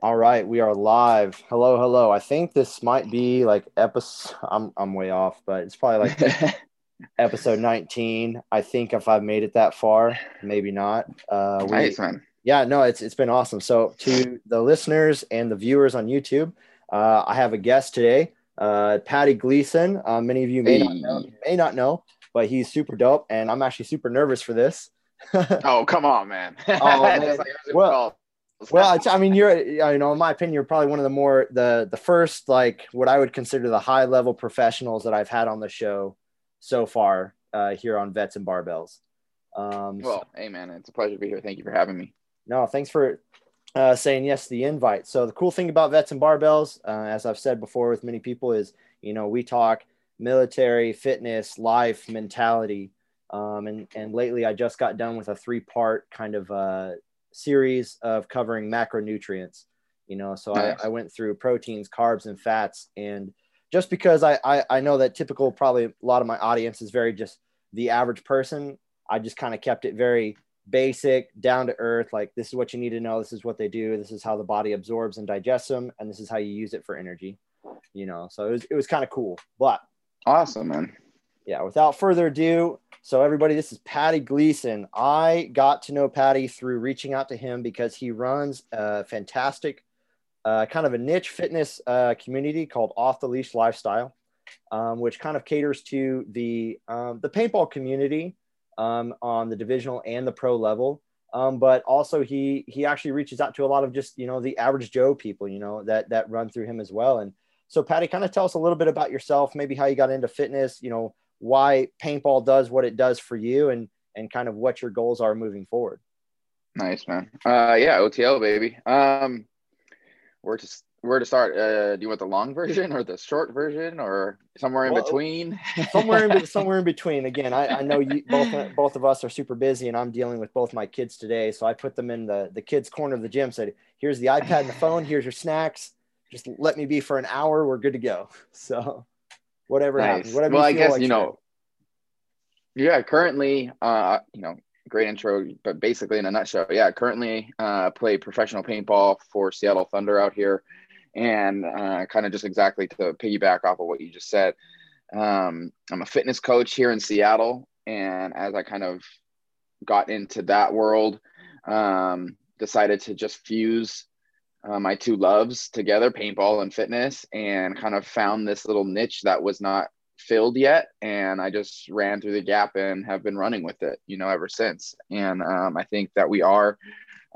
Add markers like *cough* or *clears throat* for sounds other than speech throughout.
All right, we are live. Hello, hello. I think this might be like episode. *laughs* I'm I'm way off, but it's probably like *laughs* episode 19. I think if I've made it that far, maybe not. Uh, we, nice man. Yeah, no, it's it's been awesome. So to the listeners and the viewers on YouTube, uh, I have a guest today, uh, Patty Gleason. Uh, many of you may not know, may not know, but he's super dope, and I'm actually super nervous for this. *laughs* oh come on, man! Oh, man. well, well, I mean, you're, you know, in my opinion, you're probably one of the more the the first like what I would consider the high level professionals that I've had on the show so far uh, here on Vets and Barbells. Um, well, so, hey man, it's a pleasure to be here. Thank you for having me. No, thanks for uh, saying yes to the invite. So the cool thing about Vets and Barbells, uh, as I've said before with many people, is you know we talk military, fitness, life, mentality. Um, and and lately, I just got done with a three part kind of uh, series of covering macronutrients. You know, so nice. I, I went through proteins, carbs, and fats. And just because I, I, I know that typical, probably a lot of my audience is very just the average person, I just kind of kept it very basic, down to earth. Like, this is what you need to know. This is what they do. This is how the body absorbs and digests them. And this is how you use it for energy, you know. So it was, it was kind of cool. But awesome, man yeah, without further ado, so everybody, this is Patty Gleason. I got to know Patty through reaching out to him because he runs a fantastic, uh, kind of a niche fitness uh, community called Off the Leash Lifestyle, um, which kind of caters to the um, the paintball community um, on the divisional and the pro level. Um, but also he he actually reaches out to a lot of just you know the average Joe people, you know that that run through him as well. And so, Patty, kind of tell us a little bit about yourself, maybe how you got into fitness, you know why paintball does what it does for you and and kind of what your goals are moving forward. Nice man. Uh, yeah, OTL baby. Um, where to where to start? Uh, do you want the long *laughs* version or the short version or somewhere in well, between? somewhere in *laughs* somewhere in between. Again, I, I know you both *laughs* both of us are super busy, and I'm dealing with both my kids today. So I put them in the the kids corner of the gym. Said, "Here's the iPad and the phone. Here's your snacks. Just let me be for an hour. We're good to go." So whatever nice. happens. Whatever well, I guess like you know. Yeah, currently, uh, you know, great intro, but basically in a nutshell, yeah, currently uh, play professional paintball for Seattle Thunder out here, and uh, kind of just exactly to piggyback off of what you just said. Um, I'm a fitness coach here in Seattle, and as I kind of got into that world, um, decided to just fuse uh, my two loves together, paintball and fitness, and kind of found this little niche that was not filled yet. And I just ran through the gap and have been running with it, you know, ever since. And um, I think that we are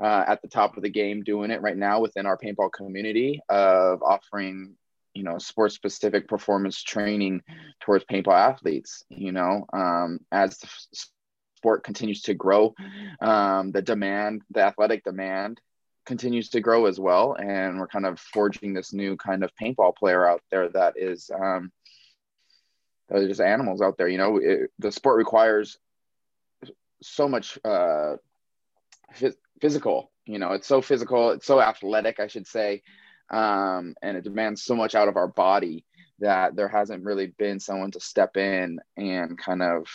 uh, at the top of the game doing it right now within our paintball community of offering you know sport specific performance training towards paintball athletes you know um, as the sport continues to grow um, the demand the athletic demand continues to grow as well and we're kind of forging this new kind of paintball player out there that is um that just animals out there you know? It, the sport requires so much uh phys- physical you know? It's so physical it's so athletic i should say um and it demands so much out of our body that there hasn't really been someone to step in and kind of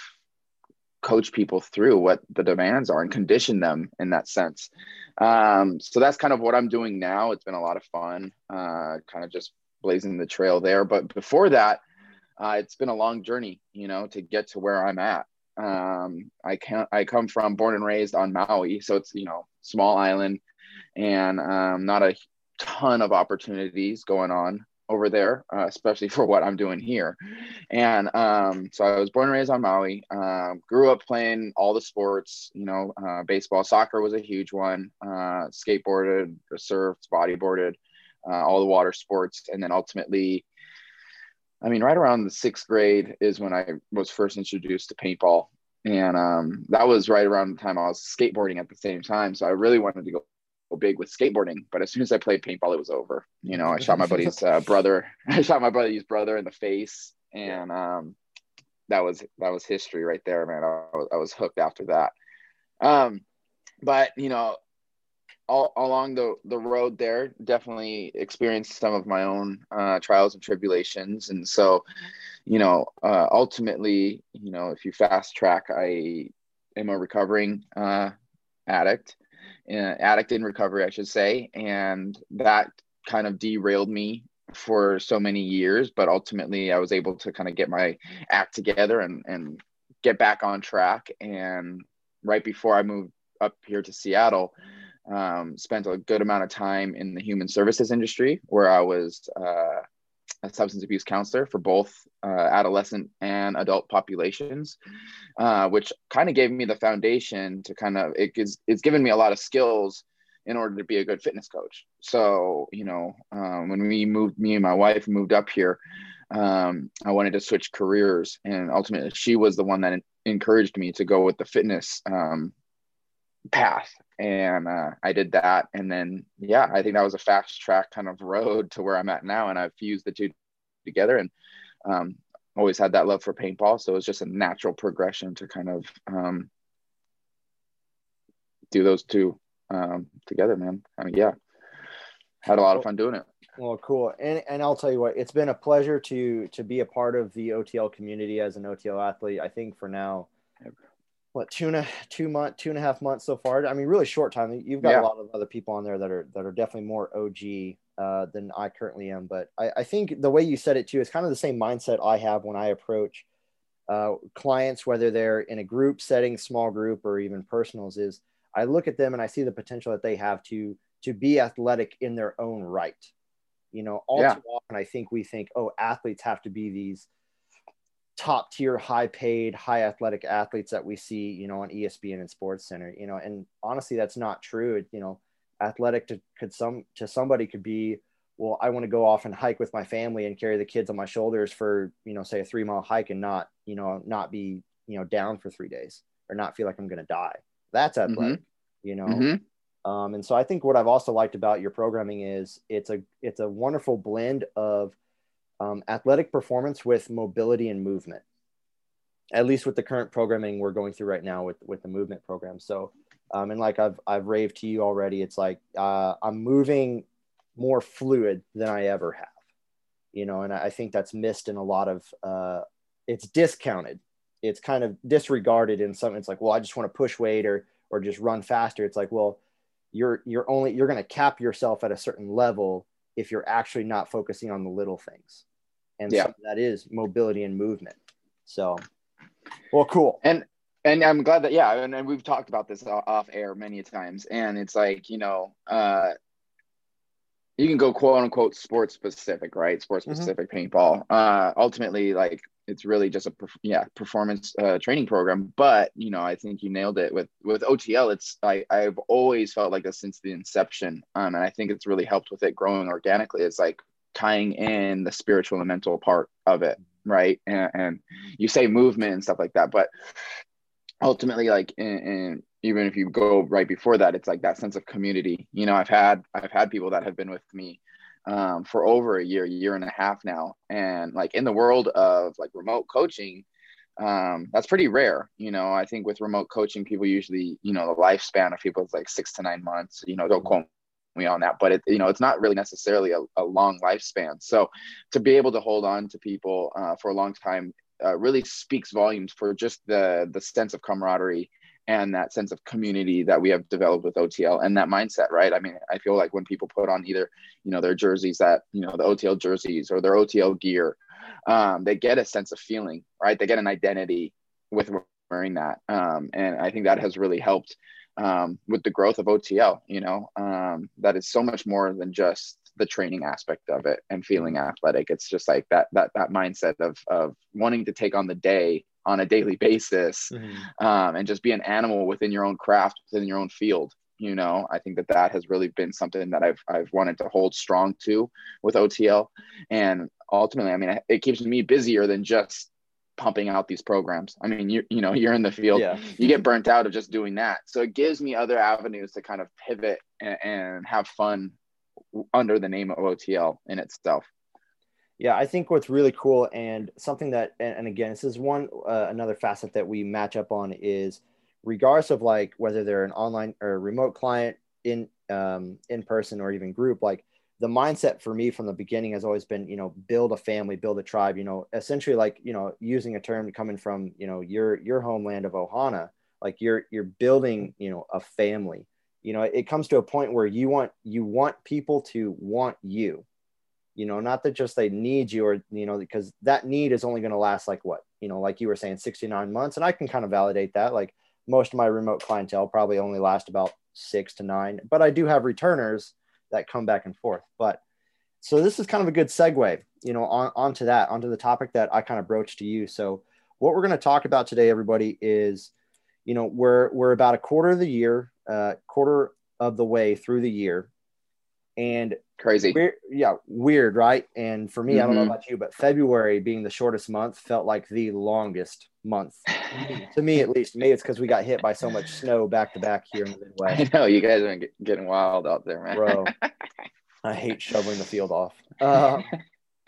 coach people through what the demands are and condition them in that sense. Um, so that's kind of what I'm doing now. It's been a lot of fun, uh, kind of just blazing the trail there. But before that, uh, it's been a long journey, you know, to get to where I'm at. Um, I can't. I come from born and raised on Maui, so it's you know small island, and um, not a ton of opportunities going on over there, uh, especially *laughs* for what I'm doing here. And um, so I was born and raised on Maui. Um, grew up playing all the sports. You know, uh, baseball, soccer was a huge one. Uh, skateboarded, surfed, bodyboarded, uh, all the water sports, and then ultimately. I mean, right around the sixth grade is when I was first introduced to paintball. And um, that was right around the time I was skateboarding at the same time. So I really wanted to go big with skateboarding, but as soon as I played paintball, it was over. You know, I shot my buddy's *laughs* uh, brother. *laughs* I shot my buddy's brother in the face, and um, that was that was history right there, man. I was, I was hooked after that. Um, but you know, all along the the road there, definitely experienced some of my own uh, trials and tribulations, and so, you know, uh, ultimately, you know, if you fast track, I am a recovering uh, addict addict in recovery, I should say, and that kind of derailed me for so many years. But ultimately, I was able to kind of get my act together and and get back on track. And right before I moved up here to Seattle, um, spent a good amount of time in the human services industry where I was uh, a substance abuse counselor for both uh, adolescent and adult populations, uh, which kind of gave me the foundation to kind of it is it's given me a lot of skills in order to be a good fitness coach. So you know, um, when we moved, me and my wife moved up here, um, I wanted to switch careers, and ultimately she was the one that encouraged me to go with the fitness um, path and uh, I did that. And then, yeah, I think that was a fast track kind of road to where I'm at now. And I've fused the two together and um, always had that love for paintball. So it was just a natural progression to kind of um, do those two um, together, man. I mean, yeah, had a lot of fun doing it. Well, cool. And, and I'll tell you what, it's been a pleasure to, to be a part of the OTL community as an OTL athlete. I think for now, what two and a two month two and a half months so far. I mean, really short time. You've got yeah. a lot of other people on there that are that are definitely more OG uh, than I currently am. But I, I, think the way you said it too is kind of the same mindset I have when I approach uh, clients, whether they're in a group setting, small group, or even personals. Is I look at them and I see the potential that they have to to be athletic in their own right. You know, all yeah. too often I think we think, oh, athletes have to be these top tier, high paid, high athletic athletes that we see, you know, on ESPN and Sports Center, you know, and honestly, that's not true. You know, athletic to, could some to somebody could be, well, I want to go off and hike with my family and carry the kids on my shoulders for, you know, say a three mile hike and not, you know, not be, you know, down for three days or not feel like I'm going to die. That's athletic, mm-hmm. you know. Mm-hmm. Um, and so I think what I've also liked about your programming is it's a it's a wonderful blend of um, athletic performance with mobility and movement at least with the current programming we're going through right now with with the movement program. So um, and like i've i've raved to you already it's like uh, i'm moving more fluid than i ever have you know and i think that's missed in a lot of uh, it's discounted. It's kind of disregarded in some it's like well i just want to push weight or or just run faster. It's like well you're you're only you're going to cap yourself at a certain level if you're actually not focusing on the little things and yeah. that is mobility and movement. So, well, cool. And and I'm glad that yeah, and, and we've talked about this off air many times, and it's like you know, uh, you can go quote unquote sports specific, right? Sports mm-hmm. specific mm-hmm. paintball. Uh, ultimately, like it's really just a yeah performance uh, training program. But you know, I think you nailed it with with OTL. It's I I've always felt like this since the inception, um, and I think it's really helped with it growing organically. It's like tying in the spiritual and mental part of it right and, and you say movement and stuff like that but ultimately like and even if you go right before that it's like that sense of community you know i've had i've had people that have been with me um, for over a year year and a half now and like in the world of like remote coaching um, that's pretty rare. You know, I think with remote coaching, people usually, you know, the lifespan of people is like six to nine months. You know, don't quote on that, but it, you know, it's not really necessarily a, a long lifespan. So to be able to hold on to people uh, for a long time uh, really speaks volumes for just the the sense of camaraderie and that sense of community that we have developed with OTL and that mindset, right? I mean, I feel like when people put on either, you know, their jerseys that, you know, the OTL jerseys or their OTL gear, um, they get a sense of feeling, right? They get an identity with wearing that. Um, and I think that has really helped um, with the growth of OTL, you know, um, that is so much more than just the training aspect of it and feeling athletic. It's just like that that that mindset of of wanting to take on the day on a daily *laughs* basis, mm-hmm. um, and just be an animal within your own craft, within your own field. You know, I think that that has really been something that I've I've wanted to hold strong to with OTL, and ultimately, I mean, it keeps me busier than just pumping out these programs. I mean, you you know, you're in the field, yeah. you get burnt out of just doing that. So it gives me other avenues to kind of pivot and, and have fun under the name of OTL in itself. Yeah, I think what's really cool and something that, and, again, this is one uh, another facet that we match up on is, regardless of like whether they're an online or remote client in um, in person or even group, like the mindset for me from the beginning has always been, you know, build a family, build a tribe, you know, essentially like, you know, using a term coming from, you know, your, your homeland of Ohana, like you're, you're building, you know, a family, you know it comes to a point where you want you want people to want you. You know not that just they need you or you know because that need is only going to last like what you know like you were saying 69 months and i can kind of validate that like most of my remote clientele probably only last about six to nine but i do have returners that come back and forth. But so this is kind of a good segue you know on, onto that onto the topic that i kind of broached to you. So what we're going to talk about today everybody is you know we're we're about a quarter of the year uh, quarter of the way through the year and crazy. weird, yeah weird right? And for me mm-hmm. i don't know mm-hmm. about you but february being the shortest month felt like the longest month. *sighs* To me at least. Maybe it's because we got hit by so much snow back to back here in the midwest. i know you guys are getting wild out there man. Bro *laughs* i hate shoveling the field off. Uh,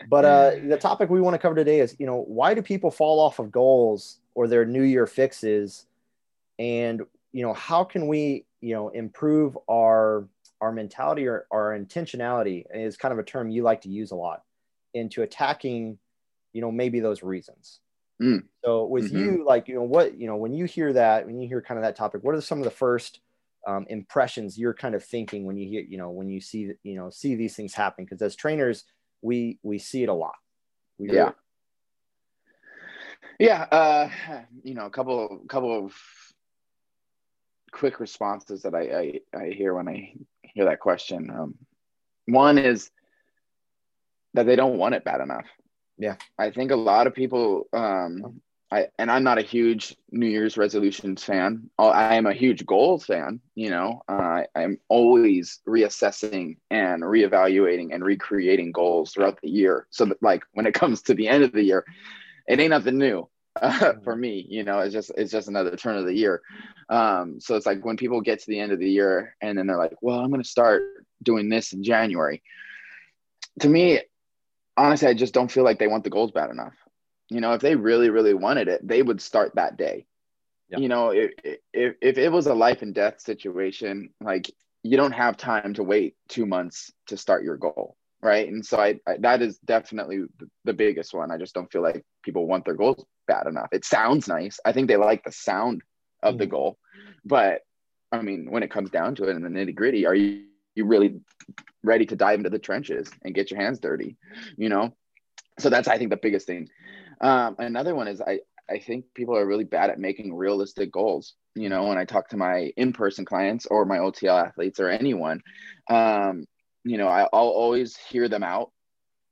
but uh, the topic we want to cover today is you know why do people fall off of goals or their new year fixes? And you know how can we you know improve our our mentality or our intentionality is kind of a term you like to use a lot into attacking you know maybe those reasons. Mm. so with mm-hmm. you like you know what you know when you hear that when you hear kind of that topic what are some of the first um, impressions you're kind of thinking when you hear you know when you see you know see these things happen? Because as trainers we we see it a lot. We yeah. Yeah uh you know a couple couple of quick responses that I, I, I hear when I hear that question. Um, one is that they don't want it bad enough. Yeah, I think a lot of people. Um, I and I'm not a huge New Year's resolutions fan. I am a huge goals fan. You know, uh, I'm always reassessing and reevaluating and recreating goals throughout the year. So that, like, when it comes to the end of the year, it ain't nothing new uh, *laughs* for me. You know, it's just it's just another turn of the year. Um, so it's like when people get to the end of the year and then they're like, well, I'm going to start doing this in January. To me, honestly, I just don't feel like they want the goals bad enough. You know, if they really, really wanted it, they would start that day. Yep. You know, if, if, if it was a life and death situation, like you don't have time to wait two months to start your goal. Right. And so I, I that is definitely the biggest one. I just don't feel like people want their goals bad enough. It sounds nice. I think they like the sound of mm-hmm. the goal. But I mean, when it comes down to it in the nitty gritty, are you, you really ready to dive into the trenches and get your hands dirty? You know? So that's, I think, the biggest thing. Um, another one is I, I think people are really bad at making realistic goals. You know, when I talk to my in person clients or my OTL athletes or anyone, um, you know, I, I'll always hear them out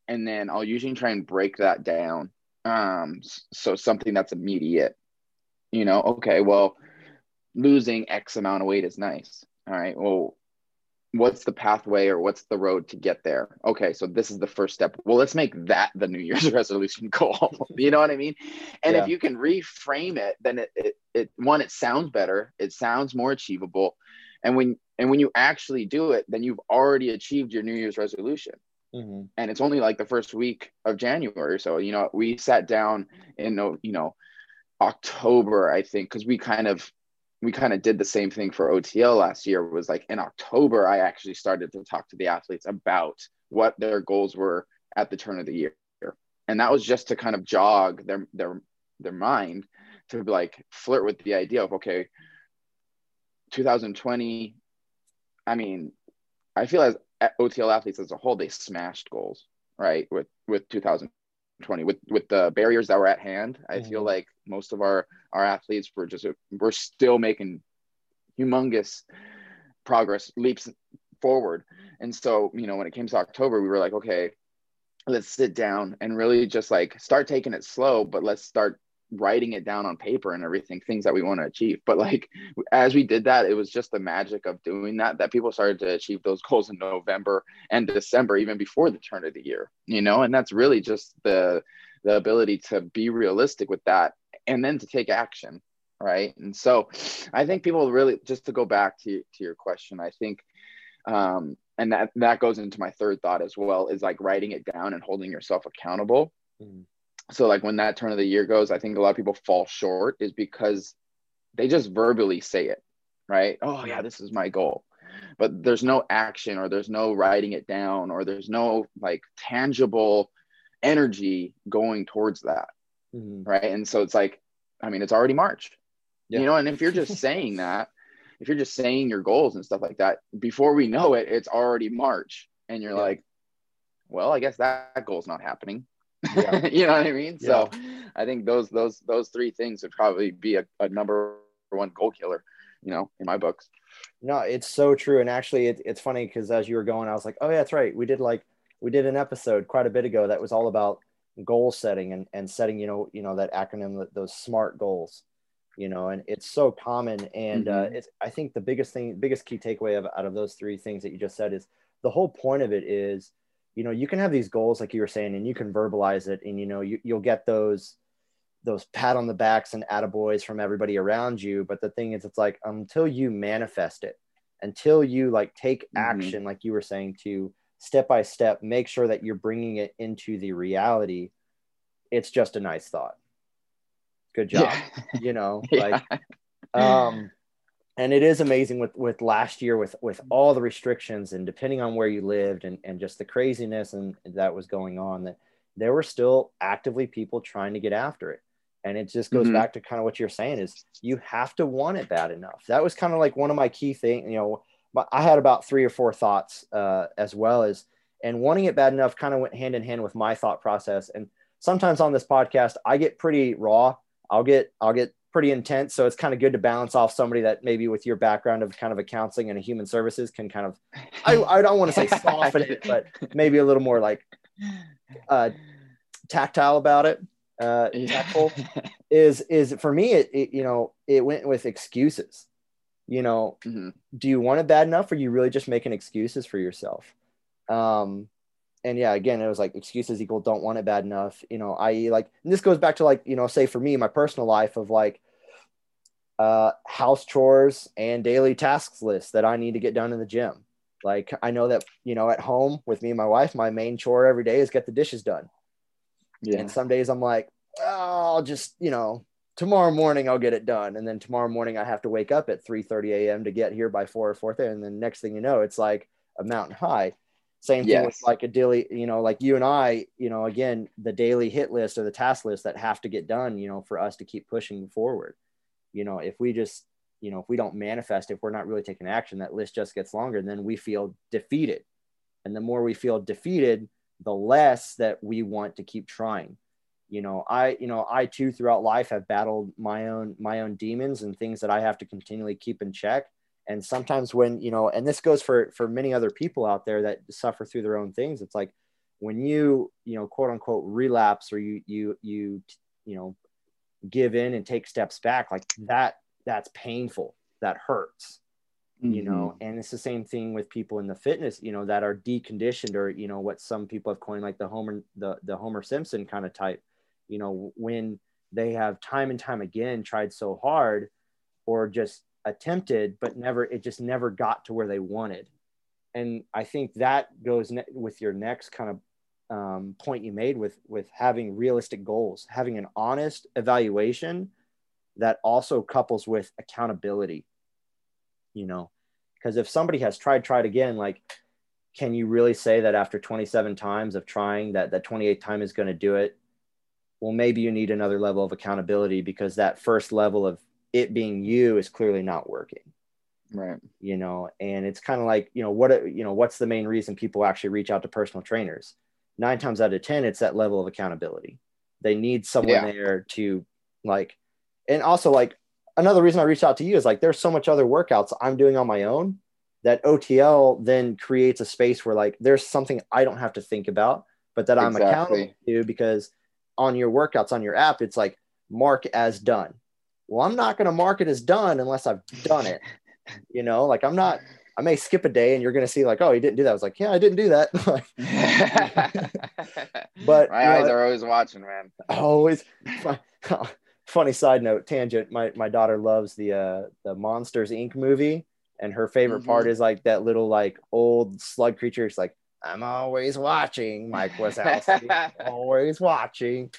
and then I'll usually try and break that down. Um, so something that's immediate you know, okay, well, losing X amount of weight is nice. All right. Well, what's the pathway or what's the road to get there? Okay, so this is the first step. Well, let's make that the New Year's *laughs* resolution goal. *laughs* you know what I mean? And yeah. if you can reframe it, then it, it it one, it sounds better, it sounds more achievable. And when and when you actually do it, then you've already achieved your New Year's resolution. Mm-hmm. And it's only like the first week of January. So, you know, we sat down in, you know, October, I think, because we kind of we kind of did the same thing for OTL last year. Was like in October, I actually started to talk to the athletes about what their goals were at the turn of the year, and that was just to kind of jog their their their mind to like flirt with the idea of okay, 2020. I mean, I feel as OTL athletes as a whole, they smashed goals right with with 2020, with with the barriers that were at hand i mm-hmm. feel like most of our our athletes were just we're still making humongous progress leaps forward and so you know when it came to october we were like okay let's sit down and really just like start taking it slow but let's start writing it down on paper and everything things that we want to achieve. But like as we did that it was just the magic of doing that that people started to achieve those goals in november and december even before the turn of the year you know? And that's really just the the ability to be realistic with that and then to take action right? And so i think people really just to go back to, to your question i think um and that that goes into my third thought as well is like writing it down and holding yourself accountable mm so like when that turn of the year goes i think a lot of people fall short is because they just verbally say it right oh yeah this is my goal but there's no action or there's no writing it down or there's no like tangible energy going towards that mm-hmm. right and so it's like i mean it's already march yeah. you know and if you're just saying *laughs* that if you're just saying your goals and stuff like that, before we know it, it's already March, and you're yeah. like, well, I guess that goal's not happening. Yeah. *laughs* you know what I mean? Yeah. So I think those those those three things would probably be a, a number one goal killer, you know, in my books. No, it's so true. And actually, it, it's funny because as you were going, I was like, oh, yeah, that's right. We did like, we did an episode quite a bit ago that was all about goal setting and, and setting, you know, you know, that acronym, those SMART goals, you know, and it's so common. And uh, mm-hmm. uh, it's, I think the biggest thing, biggest key takeaway of, out of those three things that you just said is the whole point of it is, you know, you can have these goals, like you were saying, and you can verbalize it and, you know, you, you'll get those, those pat on the backs and attaboys from everybody around you. But the thing is, it's like until you manifest it, until you like take mm-hmm. action, like you were saying, to step by step, make sure that you're bringing it into the reality. It's just a nice thought. Good job. Yeah. You know, *laughs* yeah. like, um, and it is amazing with with last year with with all the restrictions and depending on where you lived and and just the craziness and that was going on that there were still actively people trying to get after it. And it just goes mm-hmm. back to kind of what you're saying is you have to want it bad enough. That was kind of like one of my key things you know i had about three or four thoughts uh, as well as and wanting it bad enough kind of went hand in hand with my thought process. And sometimes on this podcast i get pretty raw. I'll get i'll get pretty intense. So it's kind of good to balance off somebody that maybe with your background of kind of a counseling and a human services can kind of i, I don't want to say soften it but maybe a little more like uh, tactile about it. Uh, tactful is is for me it, it, you know it went with excuses. You know mm-hmm. do you want it bad enough or you really just making excuses for yourself? Um and yeah again it was like excuses equal don't want it bad enough you know i.e like this goes back to like you know say for me my personal life of like uh house chores and daily tasks list that i need to get done in the gym like i know that you know at home with me and my wife my main chore every day is get the dishes done yeah. And some days I'm like, oh, I'll just, you know, tomorrow morning I'll get it done. And then tomorrow morning I have to wake up at 3 30 a.m. to get here by four or four thirty. And then next thing you know, it's like a mountain high. Same thing yes. with like a daily, you know, like you and I, you know, again, the daily hit list or the task list that have to get done, you know, for us to keep pushing forward. You know, if we just, you know, if we don't manifest, if we're not really taking action, that list just gets longer. And then we feel defeated. And the more we feel defeated, the less that we want to keep trying you know i you know i too throughout life have battled my own my own demons and things that i have to continually keep in check and sometimes when you know and this goes for for many other people out there that suffer through their own things it's like when you you know quote unquote relapse or you you you you know give in and take steps back like that that's painful that hurts mm-hmm. you know mm-hmm. and it's the same thing with people in the fitness you know that are deconditioned or you know what some people have coined like the homer the, the homer simpson kind of type you know when they have time and time again tried so hard or just attempted but never it just never got to where they wanted. And i think that goes ne- with your next kind of um, point you made with with having realistic goals having an honest evaluation that also couples with accountability you know? Because if somebody has tried tried again like can you really say that after 27 times of trying that that 28th time is going to do it? Well maybe you need another level of accountability because that first level of it being you is clearly not working right you know and it's kind of like you know what you know what's the main reason people actually reach out to personal trainers nine times out of ten it's that level of accountability they need someone yeah. there to like and also like another reason I reached out to you is like there's so much other workouts I'm doing on my own that OTL then creates a space where like there's something I don't have to think about, but that I'm exactly. accountable to because on your workouts on your app, it's like mark as done. Well, I'm not going to mark it as done unless I've done it. you know, like I'm not, I may skip a day and you're going to see like, oh, you didn't do that. I was like, yeah, I didn't do that. *laughs* *laughs* but my eyes know, are always watching, man. Always *laughs* funny side note tangent my my daughter loves the uh the monsters inc movie and her favorite mm-hmm. part is like that little like old slug creature it's like i'm always watching mike was always watching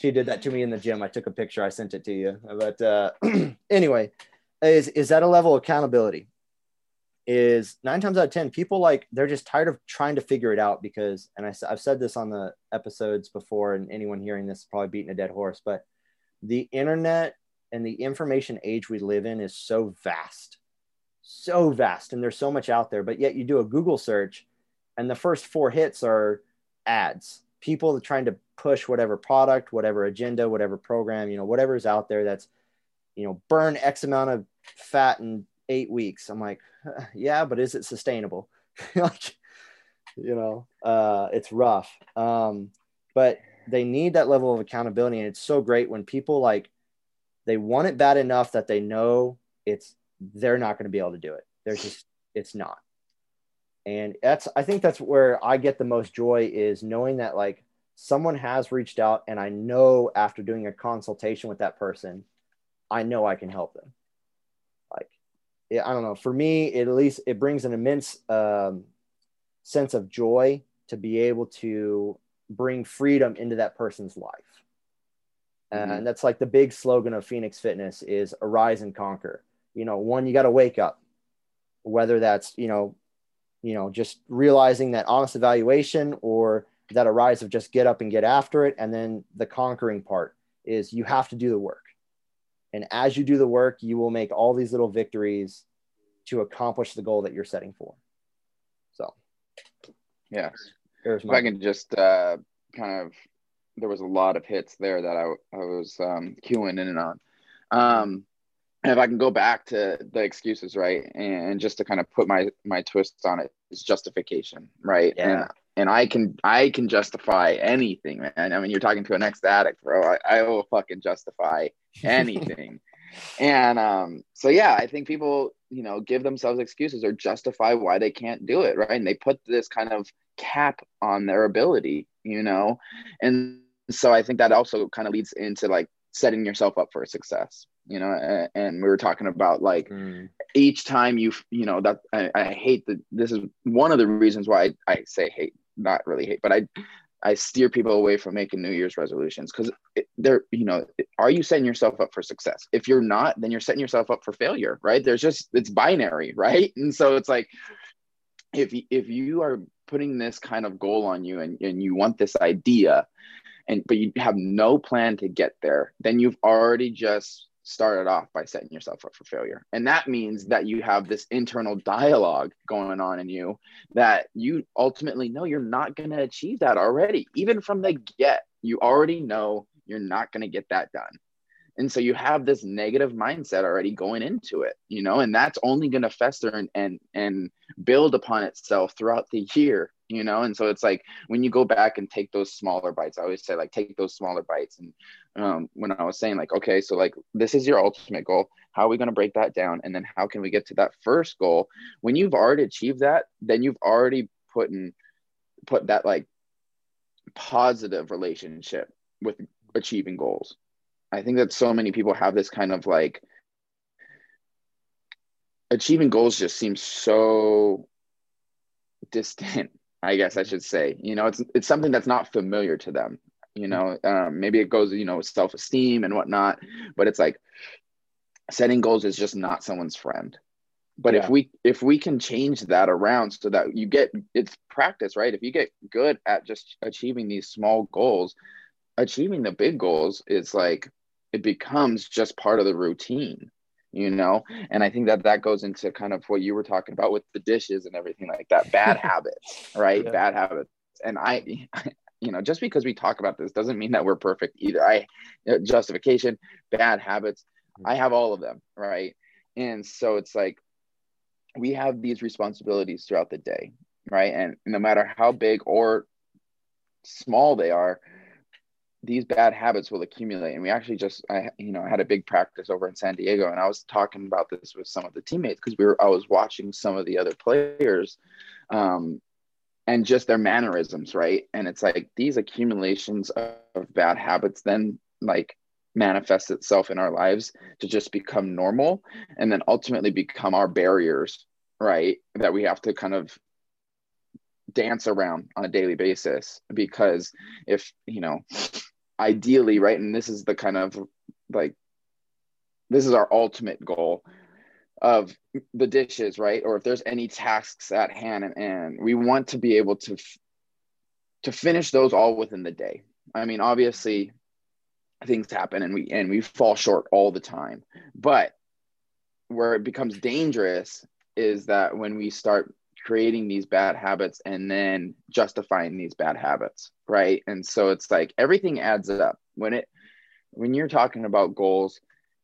she did that to me in the gym. I took a picture. I sent it to you. But uh *clears throat* anyway is is that a level of accountability? Is nine times out of ten people like they're just tired of trying to figure it out because and I, i've said this on the episodes before and anyone hearing this is probably beating a dead horse but the internet and the information age we live in is so vast so vast and there's so much out there but yet you do a google search and the first four hits are ads people trying to push whatever product whatever agenda whatever program you know whatever is out there that's you know burn x amount of fat in eight weeks. I'm like *laughs* yeah but is it sustainable? *laughs* Like you know uh it's rough. Um but they need that level of accountability and it's so great when people like they want it bad enough that they know it's they're not going to be able to do it. They're just it's not and that's i think that's where i get the most joy is knowing that like someone has reached out and i know after doing a consultation with that person i know i can help them like yeah, i don't know for me it, at least it brings an immense um, sense of joy to be able to bring freedom into that person's life. Mm-hmm. And that's like the big slogan of Phoenix Fitness is arise and conquer. You know, one, you got to wake up, whether that's, you know, you know, just realizing that honest evaluation or that arise of just get up and get after it. And then the conquering part is you have to do the work. And as you do the work, you will make all these little victories to accomplish the goal that you're setting for. So, yeah, if I can just uh, kind of, there was a lot of hits there that I, I was um, queuing in and on. Um, and if I can go back to the excuses, right, and just to kind of put my my twist on it is justification, right? Yeah. And and I can I can justify anything, man. I mean, you're talking to an ex addict, bro. I, I will fucking justify anything. *laughs* and um, so yeah, I think people, you know, give themselves excuses or justify why they can't do it, right? And they put this kind of cap on their ability, you know? And so I think that also kind of leads into like setting yourself up for success, you know? And, and we were talking about like mm. each time you, you know, that I, I hate that this is one of the reasons why I, I say hate, not really hate, but I, I steer people away from making New Year's resolutions because they're, you know, are you setting yourself up for success? If you're not, then you're setting yourself up for failure, right? There's just, it's binary, *laughs* right? And so it's like, if if you are putting this kind of goal on you and, and you want this idea and but you have no plan to get there then you've already just started off by setting yourself up for failure. And that means that you have this internal dialogue going on in you that you ultimately know you're not going to achieve that already even from the get. You already know you're not going to get that done and so you have this negative mindset already going into it you know and that's only going to fester and, and and build upon itself throughout the year you know? And so it's like when you go back and take those smaller bites i always say like take those smaller bites. And um, when i was saying like okay so like this is your ultimate goal. How are we going to break that down? And then how can we get to that first goal? When you've already achieved that then you've already put in put that like positive relationship with achieving goals I think that so many people have this kind of like achieving goals just seems so distant *laughs* i guess i should say. You know it's it's something that's not familiar to them you know? Um, maybe it goes you know self-esteem and whatnot but it's like setting goals is just not someone's friend. But yeah. if we if we can change that around so that you get it's practice right? If you get good at just achieving these small goals achieving the big goals is like it becomes just part of the routine you know? And i think that that goes into kind of what you were talking about with the dishes and everything like that bad *laughs* habits right? Yeah. bad habits. And i *laughs* you know just because we talk about this doesn't mean that we're perfect either. I uh, justification bad habits mm-hmm. i have all of them right? And so it's like we have these responsibilities throughout the day right? And no matter how big or small they are these bad habits will accumulate. And we actually just i you know i had a big practice over in san diego and i was talking about this with some of the teammates because we were i was watching some of the other players um, and just their mannerisms right? And it's like these accumulations of, bad habits then like manifests itself in our lives to just become normal and then ultimately become our barriers right? That we have to kind of dance around on a daily basis because if you know ideally right and this is the kind of like this is our ultimate goal of the dishes right? Or if there's any tasks at hand and, and we want to be able to f- to finish those all within the day. I mean obviously things happen and we and we fall short all the time but where it becomes dangerous is that when we start creating these bad habits and then justifying these bad habits right? And so it's like everything adds up. When it when you're talking about goals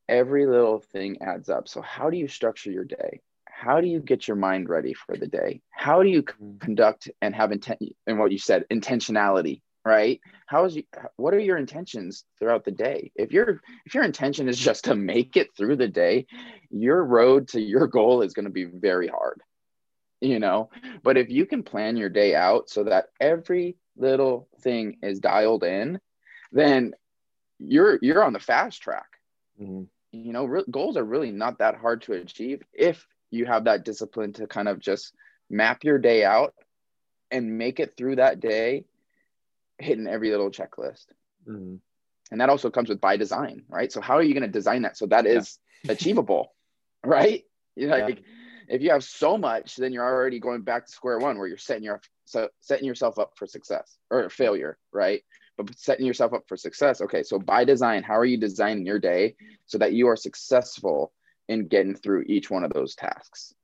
every little thing adds up. So how do you structure your day? How do you get your mind ready for the day? How do you mm. conduct and have intent and what you said intentionality right? How is you what are your intentions throughout the day? If your if your intention is just to make it through the day your road to your goal is going to be very hard you know but if you can plan your day out so that every little thing is dialed in then you're you're on the fast track mm-hmm. you know re- goals are really not that hard to achieve if you have that discipline to kind of just map your day out and make it through that day hitting every little checklist. Mm-hmm. And that also comes with by design, right? So how are you going to design that so that is yeah. achievable, *laughs* right? You're like, yeah. If you have so much, then you're already going back to square one where you're setting your so setting yourself up for success or failure, right? But setting yourself up for success. Okay, so by design, how are you designing your day so that you are successful in getting through each one of those tasks,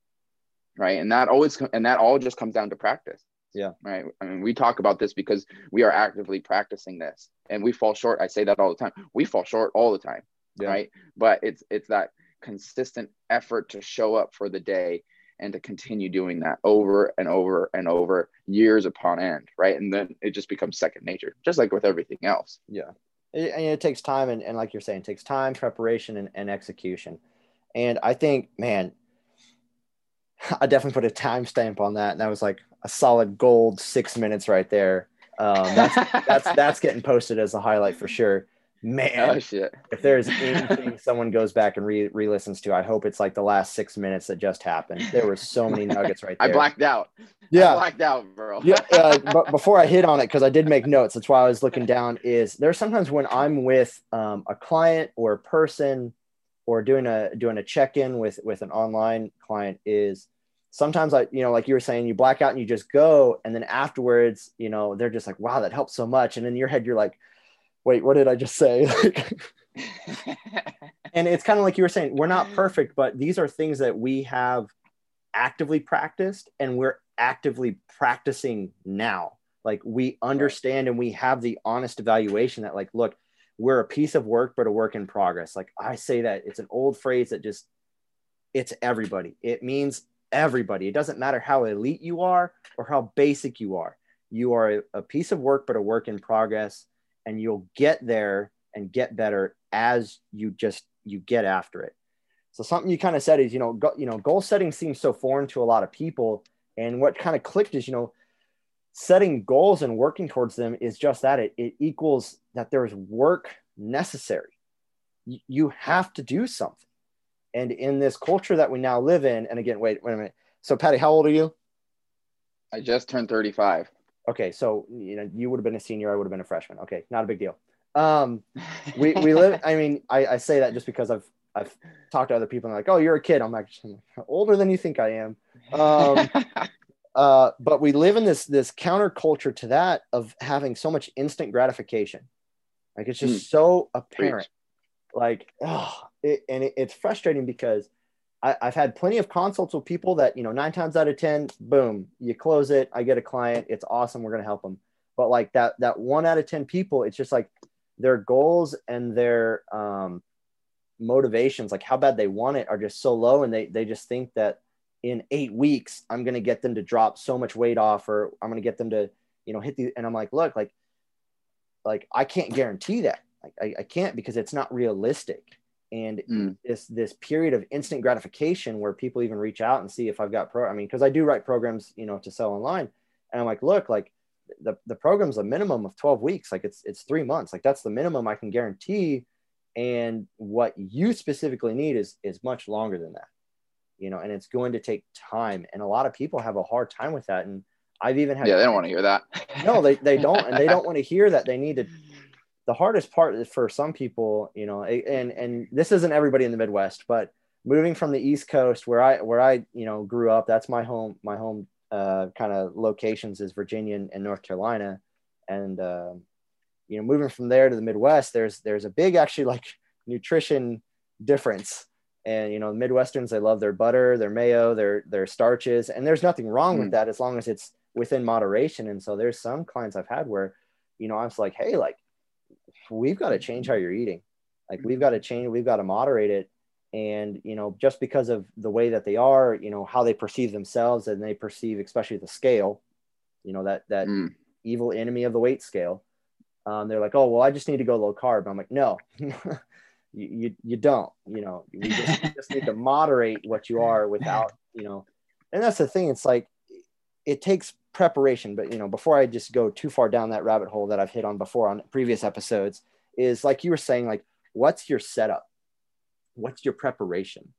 right? And that always and that all just comes down to practice. Yeah. Right. I mean, we talk about this because we are actively practicing this and we fall short. I say that all the time. We fall short all the time. Yeah. Right. But it's it's that consistent effort to show up for the day and to continue doing that over and over and over years upon end. Right. And then it just becomes second nature, just like with everything else. Yeah. It, and it takes time and, and like you're saying, takes time, preparation and, and execution. And I think, man, *laughs* I definitely put a timestamp on that. And that was like a solid gold six minutes right there. Um, that's, that's, that's getting posted as a highlight for sure. Man, oh, shit. if there's anything someone goes back and re re listens to, I hope it's like the last six minutes that just happened. There were so many nuggets right there. I blacked out. Yeah. I blacked out, bro. yeah. Uh, *laughs* but before I hit on it, because I did make notes, that's why I was looking down, is there's sometimes when I'm with um, a client or a person or doing a doing a check-in with with an online client is sometimes I, you know, like you were saying, you black out and you just go. And then afterwards, you know, they're just like, wow, that helped so much. And in your head, you're like, wait, what did I just say? *laughs* and it's kind of like you were saying, we're not perfect, but these are things that we have actively practiced and we're actively practicing now. Like we understand and we have the honest evaluation that, like, look, we're a piece of work, but a work in progress. Like I say that it's an old phrase that just, it's everybody. It means everybody. It doesn't matter how elite you are or how basic you are. You are a, a piece of work, but a work in progress, and you'll get there and get better as you just you get after it. So something you kind of said is, you know, go, you know, goal setting seems so foreign to a lot of people, and what kind of clicked is, you know, setting goals and working towards them is just that. It it equals that there's work necessary. you have to do something and in this culture that we now live in, and again, wait, wait a minute. So, Patty, how old are you? I just turned 35. Okay, so you know, you would have been a senior, I would have been a freshman. Okay, not a big deal. Um, *laughs* we we live. I mean, I, I say that just because I've I've talked to other people and like, oh, you're a kid. I'm like older than you think I am. Um, *laughs* uh, but we live in this this counterculture to that of having so much instant gratification. Like it's just mm. so apparent. Preach. Like, oh, it, and it, it's frustrating because I, I've had plenty of consults with people that, you know, nine times out of 10, boom, you close it. I get a client. It's awesome. We're going to help them. But like that, that one out of 10 people, it's just like their goals and their um, motivations, like how bad they want it are just so low. And they, they just think that in eight weeks, I'm going to get them to drop so much weight off, or I'm going to get them to, you know, hit the, and I'm like, look, like, like I can't guarantee that. Like, I, I can't because it's not realistic and mm. this this period of instant gratification where people even reach out and see if I've got pro. I mean, because I do write programs, you know, to sell online, and I'm like, look, like the the program's a minimum of 12 weeks, like it's it's three months, like that's the minimum I can guarantee, and what you specifically need is is much longer than that, you know, and it's going to take time, and a lot of people have a hard time with that, and I've even had yeah, they don't want to hear that. no, they they don't, and they don't *laughs* want to hear that they need to the hardest part for some people, you know, and and this isn't everybody in the Midwest, but moving from the East Coast where I where I you know grew up, that's my home my home uh, kind of locations is Virginia and, and North Carolina, and uh, you know, moving from there to the Midwest, there's there's a big actually like nutrition difference. And you know, the Midwesterns they love their butter, their mayo, their their starches, and there's nothing wrong mm. with that as long as it's within moderation. And so there's some clients I've had where, you know, I was like, hey, like we've got to change how you're eating. Like we've got to change, we've got to moderate it. And, you know, just because of the way that they are, you know, how they perceive themselves and they perceive, especially the scale, you know, that, that mm. evil enemy of the weight scale. Um, they're like, oh, well, I just need to go low carb. I'm like, no, *laughs* you, you, you, don't, you know, you just, you just need to *laughs* moderate what you are without, you know, and that's the thing. It's like, it takes preparation but you know before i just go too far down that rabbit hole that i've hit on before on previous episodes is like you were saying like what's your setup? What's your preparation?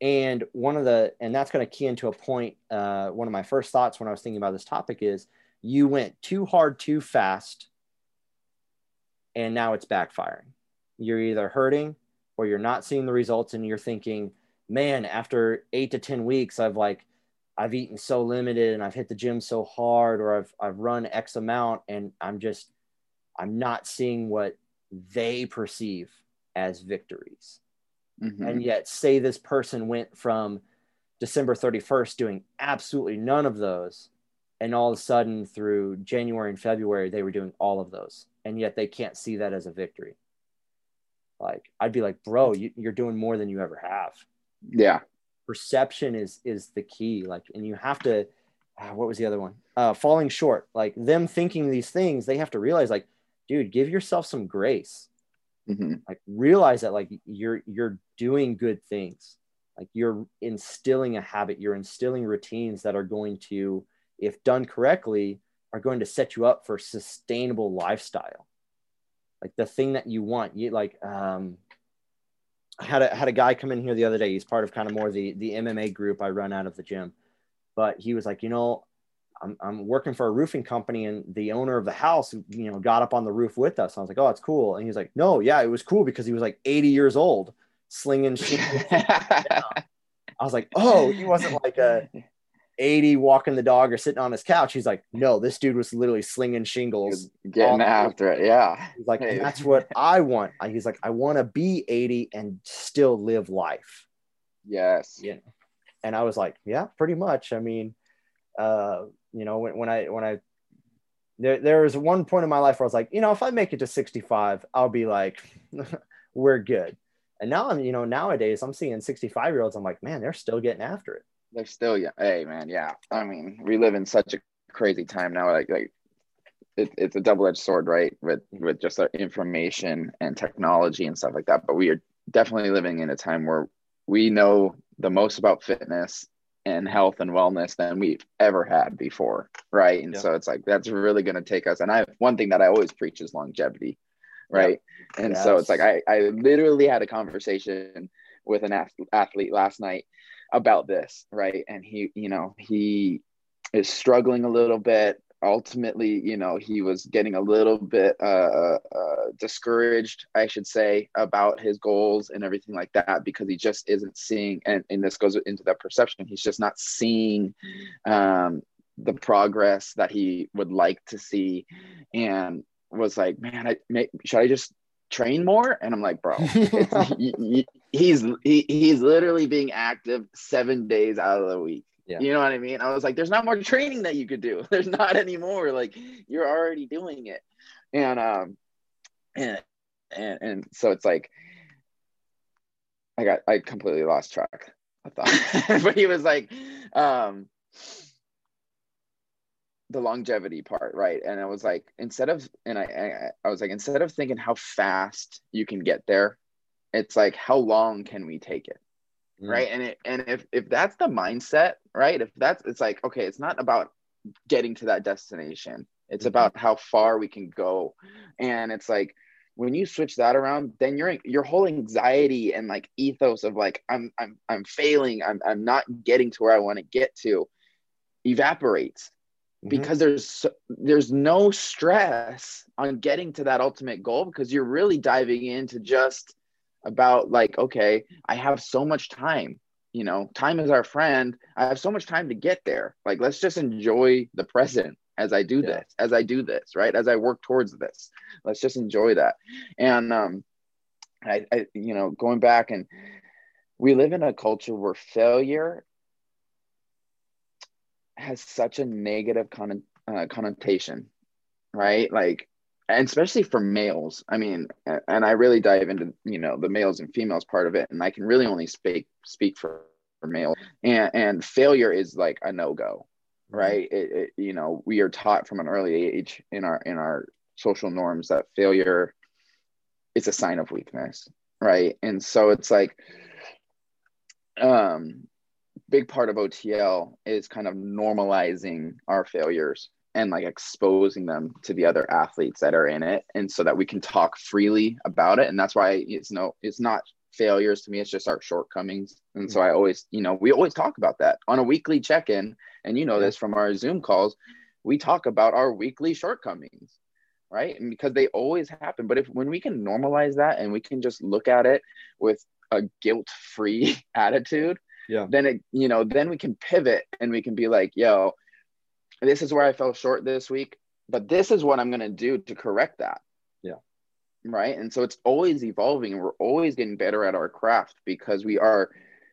And one of the and that's going to key into a point uh, one of my first thoughts when i was thinking about this topic is you went too hard too fast and now it's backfiring. You're either hurting or you're not seeing the results and you're thinking man after eight to ten weeks i've like I've eaten so limited and I've hit the gym so hard or I've I've run X amount and I'm just I'm not seeing what they perceive as victories. Mm-hmm. And yet say this person went from December 31st doing absolutely none of those and all of a sudden through January and February they were doing all of those and yet they can't see that as a victory. Like I'd be like, "Bro, you, you're doing more than you ever have." Yeah perception is is the key like and you have to uh, what was the other one? Uh falling short like them thinking these things they have to realize like dude give yourself some grace. Mm-hmm. like realize that like you're you're doing good things. Like you're instilling a habit you're instilling routines that are going to if done correctly are going to set you up for sustainable lifestyle. Like the thing that you want you like um I had a had a guy come in here the other day. He's part of kind of more the the MMA group I run out of the gym, but he was like, you know, I'm I'm working for a roofing company, and the owner of the house, you know, got up on the roof with us. I was like, oh, it's cool. And he's like, no, yeah, it was cool because he was like 80 years old, slinging shit. *laughs* I was like, oh, he wasn't like a 80 walking the dog or sitting on his couch. He's like, no, this dude was literally slinging shingles. Getting after it. Yeah. He's like, hey. that's what *laughs* I want. He's like, I want to be 80 and still live life. Yes. Yeah. And I was like, yeah, pretty much. I mean, uh, you know, when, when I, when I, there, there was one point in my life where I was like, you know, if I make it to 65, I'll be like, *laughs* we're good. And now I'm, you know, nowadays I'm seeing 65 year olds. I'm like, man, they're still getting after it they're still young. Hey, man, yeah. I mean, we live in such a crazy time now. Like, like it, it's a double edged sword, right? With with just our information and technology and stuff like that. But we are definitely living in a time where we know the most about fitness and health and wellness than we've ever had before, right? And yeah. so it's like that's really going to take us. And I one thing that I always preach is longevity, right? And yes. so it's like I I literally had a conversation with an athlete last night about this, right? And he, you know, he is struggling a little bit. Ultimately, you know, he was getting a little bit uh, uh, uh, discouraged, I should say, about his goals and everything like that because he just isn't seeing, and, and this goes into that perception. He's just not seeing um, the progress that he would like to see, and was like, man, I may, should I just train more? And i'm like bro he, *laughs* he's he, he's literally being active seven days out of the week. Yeah. you know what i mean? I was like there's not more training that you could do. *laughs* There's not anymore. Like you're already doing it. And um and and, and so it's like i got i completely lost track i thought. *laughs* But he was like um the longevity part right? And i was like instead of and I, I i was like instead of thinking how fast you can get there it's like how long can we take it? Mm. right? And it and if if that's the mindset right? If that's it's like okay it's not about getting to that destination. It's mm-hmm. about how far we can go. And it's like when you switch that around then your your whole anxiety and like ethos of like i'm i'm i'm failing. I'm, I'm not getting to where i want to get to evaporates mm-hmm. because there's there's no stress on getting to that ultimate goal because you're really diving into just about like okay i have so much time you know time is our friend i have so much time to get there like let's just enjoy the present as I do Yeah. this, as I do this, right? As I work towards this. Let's just enjoy that. And um I, I you know, going back and we live in a culture where failure has such a negative con- uh, connotation, right? Like, and especially for males. I mean, and I really dive into you know the males and females part of it, and I can really only speak speak for for males. And and failure is like a no go, right? It, it, you know, we are taught from an early age in our in our social norms that failure is a sign of weakness, right? And so it's like, um, big part of OTL is kind of normalizing our failures and like exposing them to the other athletes that are in it and so that we can talk freely about it and that's why it's no it's not failures to me it's just our shortcomings and so i always you know we always talk about that. On a weekly check-in and you know this from our zoom calls we talk about our weekly shortcomings right? And because they always happen but if when we can normalize that and we can just look at it with a guilt-free *laughs* attitude Yeah. then it you know then we can pivot and we can be like yo this is where i fell short this week but this is what i'm going to do to correct that Yeah. right and so it's always evolving and we're always getting better at our craft because we are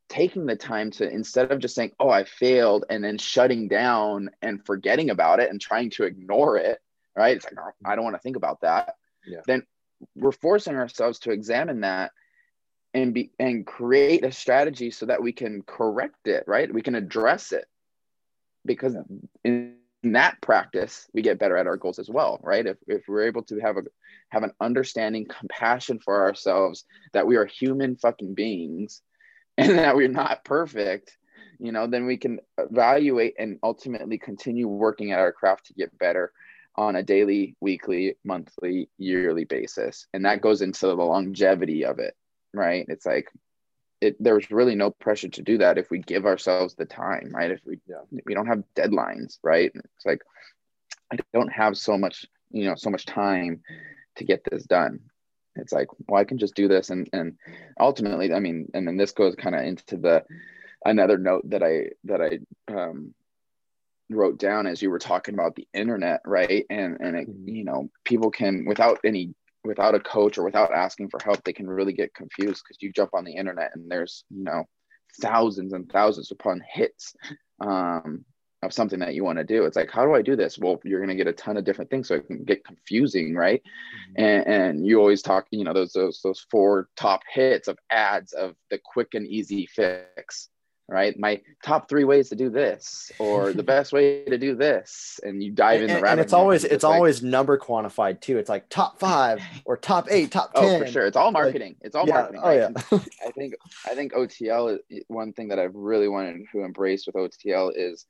taking the time to instead of just saying oh i failed and then shutting down and forgetting about it and trying to ignore it right it's like "Oh, i don't want to think about that Yeah. then we're forcing ourselves to examine that and be and create a strategy so that we can correct it right? We can address it. Because in, in that practice we get better at our goals as well right? If, if we're able to have a have an understanding compassion for ourselves that we are human fucking beings *laughs* and that we're not perfect you know then we can evaluate and ultimately continue working at our craft to get better on a daily weekly monthly yearly basis. And that goes into the longevity of it right? It's like it there's really no pressure to do that if we give ourselves the time right? If we Yeah. we don't have deadlines right? It's like i don't have so much you know so much time to get this done. It's like well i can just do this. And and ultimately i mean and then this goes kind of into the another note that i that i um wrote down as you were talking about the internet right? And and it, Mhm. you know people can without any without a coach or without asking for help they can really get confused because you jump on the internet and there's you know thousands and thousands upon hits um, of something that you want to do. It's like how do i do this? Well you're going to get a ton of different things so it can get confusing right? And, and you always talk you know those those those four top hits of ads of the quick and easy fix right? My top three ways to do this or the *laughs* best way to do this. And you dive in and, the and it's always it's like- always number quantified too. It's like top five *laughs* or top eight top 10 oh for sure. It's all marketing. It's all yeah. marketing. Oh right? yeah. *laughs* I think I think OTL is one thing that I've really wanted to embrace with OTL is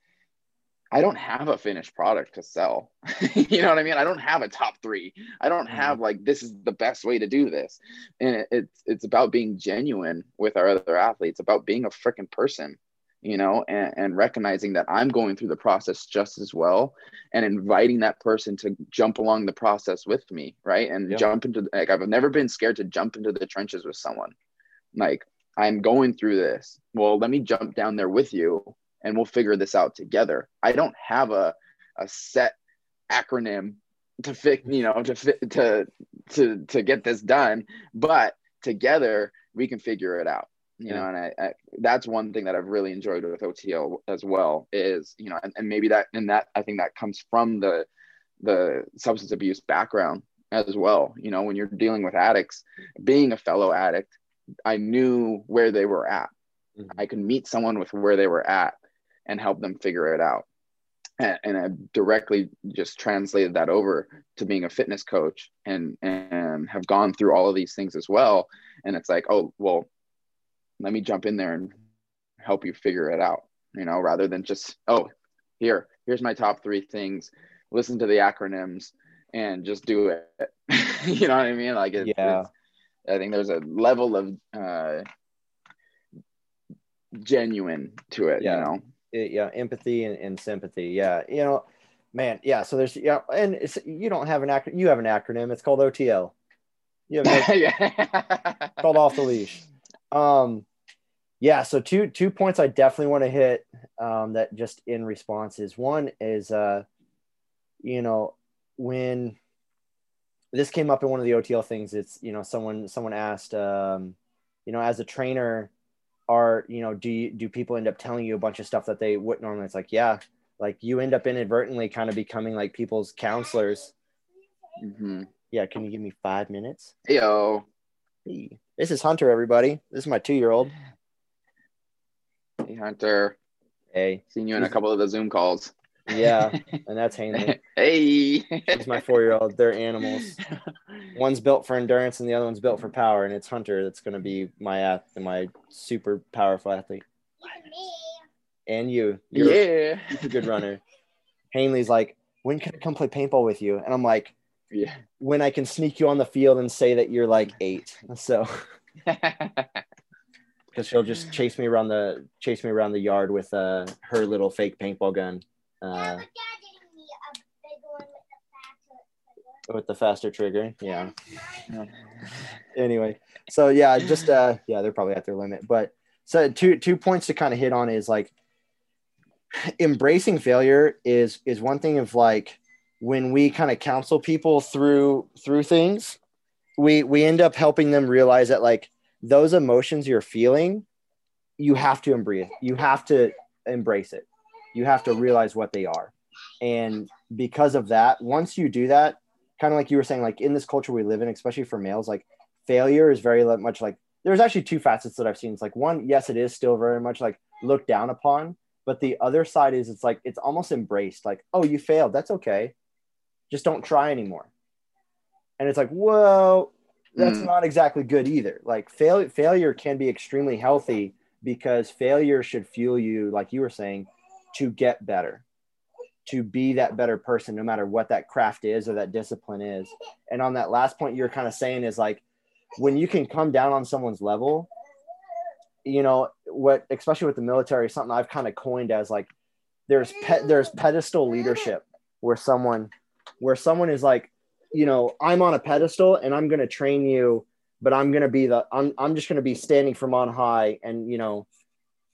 I don't have a finished product to sell. *laughs* you know what I mean? I don't have a top three. I don't Mm-hmm. have like this is the best way to do this. And it, it's it's about being genuine with our other athletes, about being a freaking person, you know, and, and recognizing that I'm going through the process just as well and inviting that person to jump along the process with me, right? And Yeah. jump into like I've never been scared to jump into the trenches with someone. Like I'm going through this. Well, let me jump down there with you and we'll figure this out together. I don't have a, a set acronym to fit, you know, to fit to to to get this done, but together we can figure it out. You know, and I, I that's one thing that I've really enjoyed with OTL as well is, you know, and, and maybe that and that I think that comes from the the substance abuse background as well. You know, when you're dealing with addicts, being a fellow addict, I knew where they were at. Mhm. I could meet someone with where they were at and help them figure it out. And, and I directly just translated that over to being a fitness coach and and have gone through all of these things as well. And it's like, oh well, let me jump in there and help you figure it out. You know, rather than just oh, here here's my top three things. Listen to the acronyms and just do it. *laughs* you know what I mean? Like it's, Yeah. it's I think there's a level of uh, genuine to it. Yeah. You know. Yeah empathy and, and sympathy. Yeah you know man yeah so there's yeah and it's you don't have an acronym you have an acronym. It's called otl you have no, *laughs* yeah. called off the leash. Um yeah so two two points i definitely want to hit um that just in response is one is uh you know, when this came up in one of the OTL things, it's, you know, someone, someone asked, um, you know, as a trainer, are, you know, do you, do people end up telling you a bunch of stuff that they wouldn't normally? It's like, yeah, like you end up inadvertently kind of becoming like people's counselors. Mm-hmm. Yeah. Can you give me five minutes? Yo. Hey, this is Hunter, everybody. This is my two year old. Hey, Hunter. Hey. Seen you in a couple of the Zoom calls. Yeah. *laughs* And that's Hanley. hey. She's my four year old. They're animals. *laughs* One's built for endurance and the other one's built for power. And it's Hunter that's going to be my ath- my super powerful athlete. And you. You're, yeah. you're a good runner. Hanley's like, when can I come play paintball with you? And I'm like, Yeah. when I can sneak you on the field and say that you're like eight. So *laughs* because she'll just chase me around the chase me around the yard with uh her little fake paintball gun. Uh, with the faster trigger. Yeah. *laughs* Anyway, so yeah, just uh yeah, they're probably at their limit. But so two two points to kind of hit on is like embracing failure is is one thing of like when we kind of counsel people through through things, we we end up helping them realize that like those emotions you're feeling, you have to embrace you have to embrace it. You have to realize what they are. And because of that, once you do that, kind of like you were saying, like in this culture we live in, especially for males, like failure is very much like there's actually two facets that I've seen. It's like one, yes, it is still very much like looked down upon, but the other side is it's like it's almost embraced, like, oh, you failed, that's okay. Just don't try anymore. And it's like, whoa, that's Mm. not exactly good either. Like fail- failure can be extremely healthy because failure should fuel you, like you were saying, to get better, to be that better person, no matter what that craft is or that discipline is. And on that last point, you're kind of saying is like when you can come down on someone's level, you know, what, especially with the military, something I've kind of coined as like there's pet, there's pedestal leadership where someone, where someone is like, you know, I'm on a pedestal and I'm going to train you, but I'm going to be the, I'm, I'm just going to be standing from on high and, you know,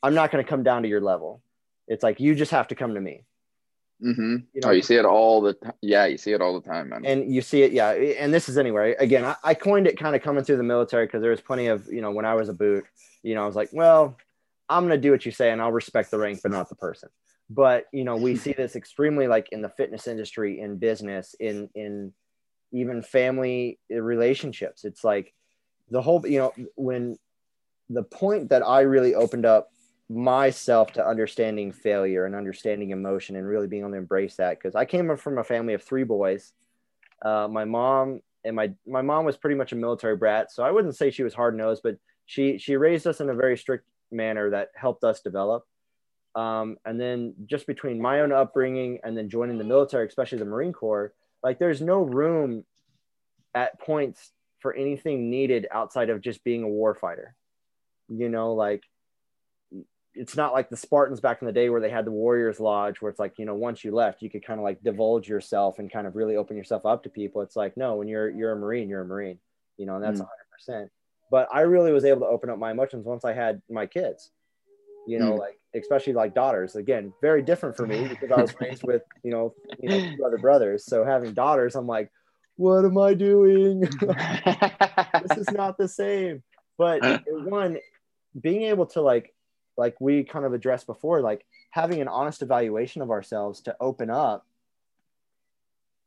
I'm not going to come down to your level. It's like, you just have to come to me. Mm-hmm. You know, oh, you see it all the time. Yeah, you see it all the time, man. and you see it yeah and this is anywhere again i, I coined it kind of coming through the military because there was plenty of you know when i was a boot you know i was like well i'm going to do what you say and i'll respect the rank but not the person but you know we *laughs* see this extremely like in the fitness industry in business in in even family relationships it's like the whole you know when the point that i really opened up myself to understanding failure and understanding emotion and really being able to embrace that because I came from a family of three boys. Uh, my mom and my my mom was pretty much a military brat, so I wouldn't say she was hard nosed, but she she raised us in a very strict manner that helped us develop. Um, and then just between my own upbringing and then joining the military, especially the Marine Corps, like there's no room at points for anything needed outside of just being a warfighter. You know, like it's not like the Spartans back in the day where they had the Warriors Lodge, where it's like, you know, once you left, you could kind of like divulge yourself and kind of really open yourself up to people. It's like, no, when you're you're a Marine, you're a Marine, you know, and that's Mm. hundred percent. But I really was able to open up my emotions once I had my kids, you know, Mm. like especially like daughters. Again, very different for me *laughs* because I was raised with, you know, you know, two other brothers. So having daughters, I'm like, what am I doing? *laughs* this is not the same. But *laughs* one, being able to like, like we kind of addressed before, like having an honest evaluation of ourselves to open up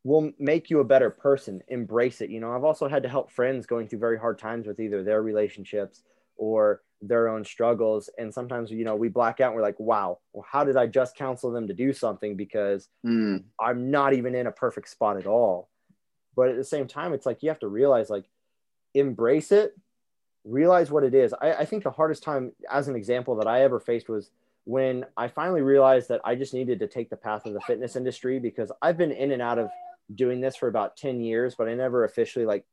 will make you a better person. Embrace it. You know, I've also had to help friends going through very hard times with either their relationships or their own struggles. And sometimes, you know, we black out and we're like, wow, well, how did I just counsel them to do something? Because Mm. I'm not even in a perfect spot at all. But at the same time, it's like you have to realize, like, embrace it, realize what it is. I, I think the hardest time, as an example, that I ever faced was when I finally realized that I just needed to take the path of the fitness industry because I've been in and out of doing this for about 10 years, but I never officially like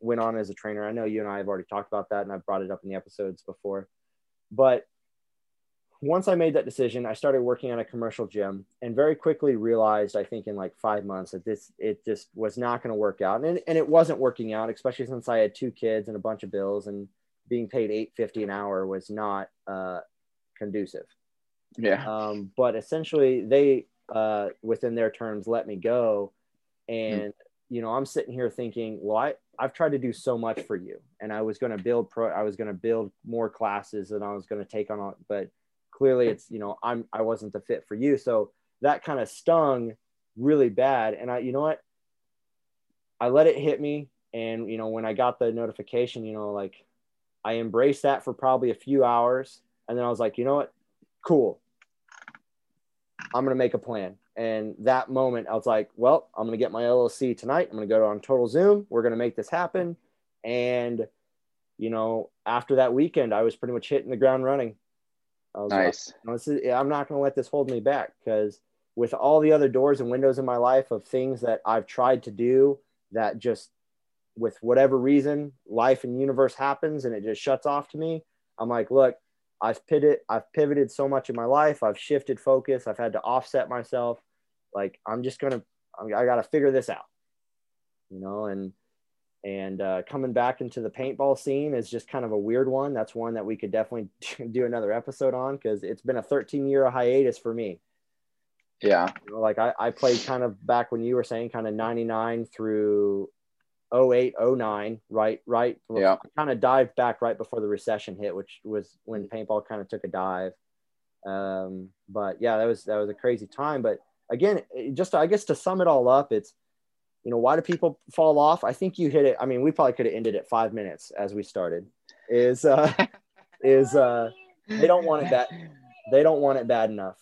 went on as a trainer. I know you and I have already talked about that and I've brought it up in the episodes before. But once I made that decision, I started working at a commercial gym and very quickly realized, I think in like five months, that this it just was not going to work out. And, and it wasn't working out, especially since I had two kids and a bunch of bills and being paid eight fifty an hour was not uh, conducive. Yeah. Um, but essentially, they uh, within their terms, let me go. And, mm you know, I'm sitting here thinking, well, I, I've tried to do so much for you and I was going to build pro, I was going to build more classes and I was going to take on, but clearly it's, you know, I'm, I wasn't the fit for you. So that kind of stung really bad. And I, you know what, I let it hit me. And, you know, when I got the notification, you know, like I embraced that for probably a few hours. And then I was like, you know what, cool. I'm going to make a plan. And that moment, I was like, well, I'm going to get my LLC tonight. I'm going to go on Total Zoom. We're going to make this happen. And, you know, after that weekend, I was pretty much hitting the ground running. nice. Like, I'm not going to let this hold me back because with all the other doors and windows in my life of things that I've tried to do that just, with whatever reason, life and universe happens and it just shuts off to me. I'm like, look, I've pivoted, I've pivoted so much in my life. I've shifted focus. I've had to offset myself. Like I'm just gonna, I got to figure this out, you know. And and uh, coming back into the paintball scene is just kind of a weird one. That's one that we could definitely *laughs* do another episode on because it's been a 13 year hiatus for me. Yeah. You know, like I, I played kind of back when you were saying kind of 99 through 08, 09, right, right. Yeah. kind of dived back right before the recession hit, which was when paintball kind of took a dive. Um, but yeah, that was that was a crazy time. But again, just I guess to sum it all up, it's you know why do people fall off? I think you hit it. I mean, we probably could have ended at five minutes as we started. Is uh, *laughs* is uh, they don't want it that they don't want it bad enough.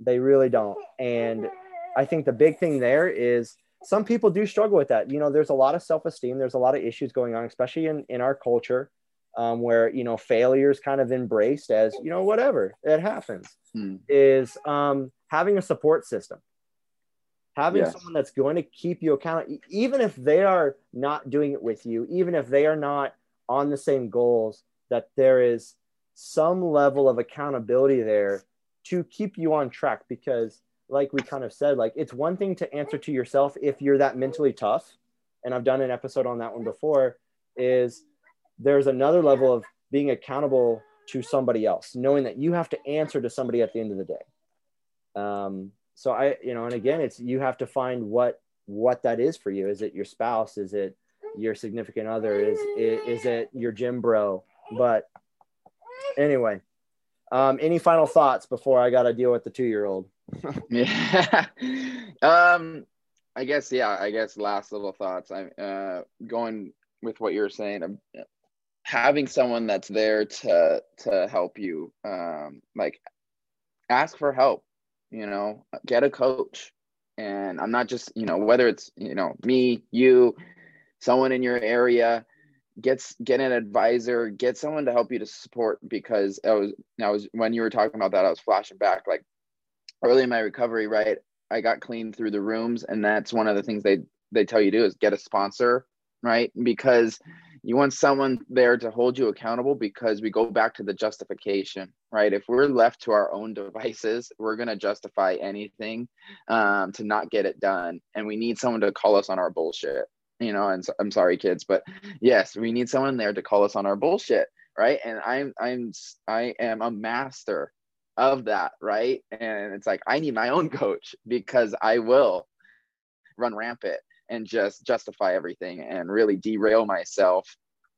They really don't. And I think the big thing there is some people do struggle with that. You know, there's a lot of self esteem. There's a lot of issues going on, especially in in our culture. Um, where you know failure is kind of embraced as you know whatever it happens hmm. is um, having a support system having yes. someone that's going to keep you accountable even if they are not doing it with you even if they are not on the same goals that there is some level of accountability there to keep you on track because like we kind of said like it's one thing to answer to yourself if you're that mentally tough and i've done an episode on that one before is there's another level of being accountable to somebody else knowing that you have to answer to somebody at the end of the day. Um, so i you know and again it's you have to find what what that is for you. Is it your spouse? Is it your significant other? Is is, it your gym bro? But anyway um, any final thoughts before i got to deal with the two year old *laughs* yeah. Um i guess yeah i guess last little thoughts. I'm uh going with what you were saying um, having someone that's there to to help you um like ask for help you know get a coach. And i'm not just you know whether it's you know me you someone in your area gets get an advisor get someone to help you to support because i was i was when you were talking about that i was flashing back like early in my recovery right i got clean through the rooms and that's one of the things they they tell you to do is get a sponsor right? Because you want someone there to hold you accountable because we go back to the justification right? If we're left to our own devices we're going to justify anything um, to not get it done and we need someone to call us on our bullshit you know and so, i'm sorry kids but yes we need someone there to call us on our bullshit right? And i'm i'm i am a master of that right? And it's like i need my own coach because i will run rampant and just justify everything and really derail myself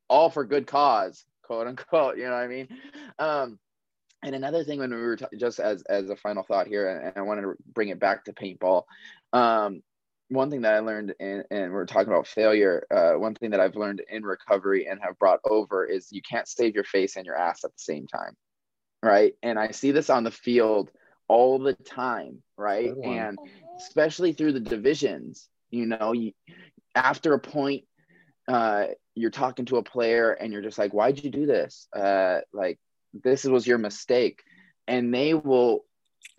all for good cause quote unquote you know what i mean? Um and another thing when we were t- just as as a final thought here and i wanted to bring it back to paintball um one thing that i learned in, and we're talking about failure uh, one thing that i've learned in recovery and have brought over is you can't save your face and your ass at the same time right? And i see this on the field all the time right? And especially through the divisions you know, you, after a point, uh, you're talking to a player and you're just like, why'd you do this? Uh, like, this was your mistake. And they will,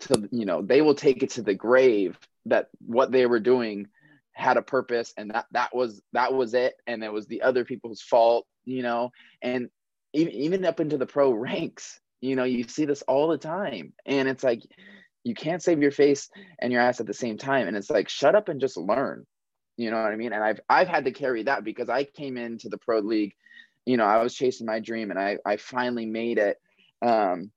to, you know, they will take it to the grave that what they were doing had a purpose and that that was that was it. And it was the other people's fault you know? And even even up into the pro ranks you know you see this all the time and it's like you can't save your face and your ass at the same time and it's like shut up and just learn you know what i mean? And i've i've had to carry that because i came into the pro league you know i was chasing my dream and i i finally made it um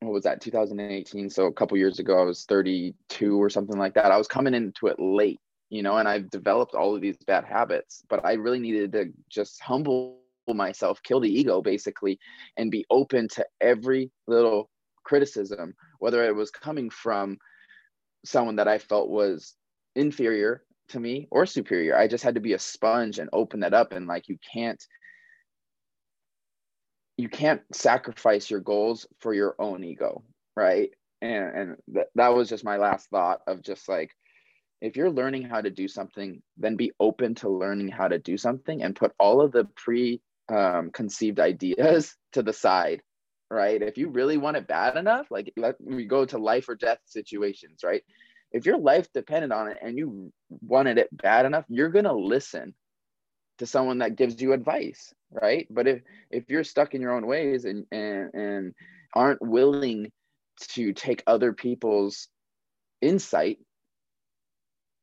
what was that 2018 so a couple years ago i was 32 or something like that. I was coming into it late you know and i've developed all of these bad habits but i really needed to just humble myself kill the ego basically and be open to every little criticism whether it was coming from someone that i felt was inferior to me or superior. I just had to be a sponge and open that up and like you can't you can't sacrifice your goals for your own ego right? And and th- that was just my last thought of just like if you're learning how to do something then be open to learning how to do something and put all of the pre um, conceived ideas *laughs* to the side right? If you really want it bad enough like let me go to life or death situations right? If your life depended on it and you wanted it bad enough you're going to listen to someone that gives you advice right? But if if you're stuck in your own ways and and, and aren't willing to take other people's insight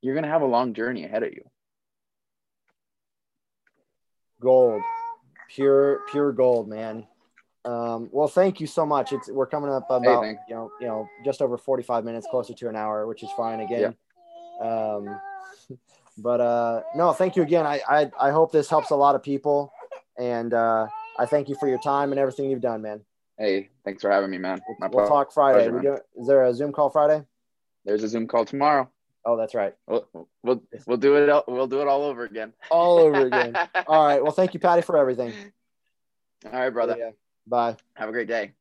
you're going to have a long journey ahead of you. Gold pure pure gold man um, well thank you so much it's we're coming up about hey, you know you know just over 45 minutes closer to an hour which is fine again yeah. um, *laughs* but uh, no thank you again I, I i hope this helps a lot of people and uh, I thank you for your time and everything you've done, man. Hey, thanks for having me, man. My we'll talk Friday. Pleasure, we do, is there a Zoom call Friday? There's a Zoom call tomorrow. Oh, that's right. We'll, we'll, we'll do it. We'll do it all over again. All over again. *laughs* all right. Well, thank you, Patty, for everything. All right, brother. Yeah. Bye. Have a great day.